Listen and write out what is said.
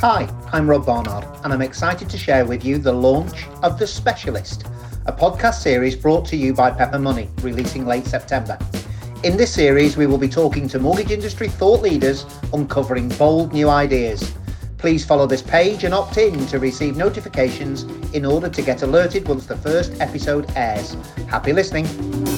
Hi, I'm Rob Barnard, and I'm excited to share with you the launch of The Specialist, a podcast series brought to you by Pepper Money, releasing late September. In this series, we will be talking to mortgage industry thought leaders, uncovering bold new ideas. Please follow this page and opt in to receive notifications in order to get alerted once the first episode airs. Happy listening.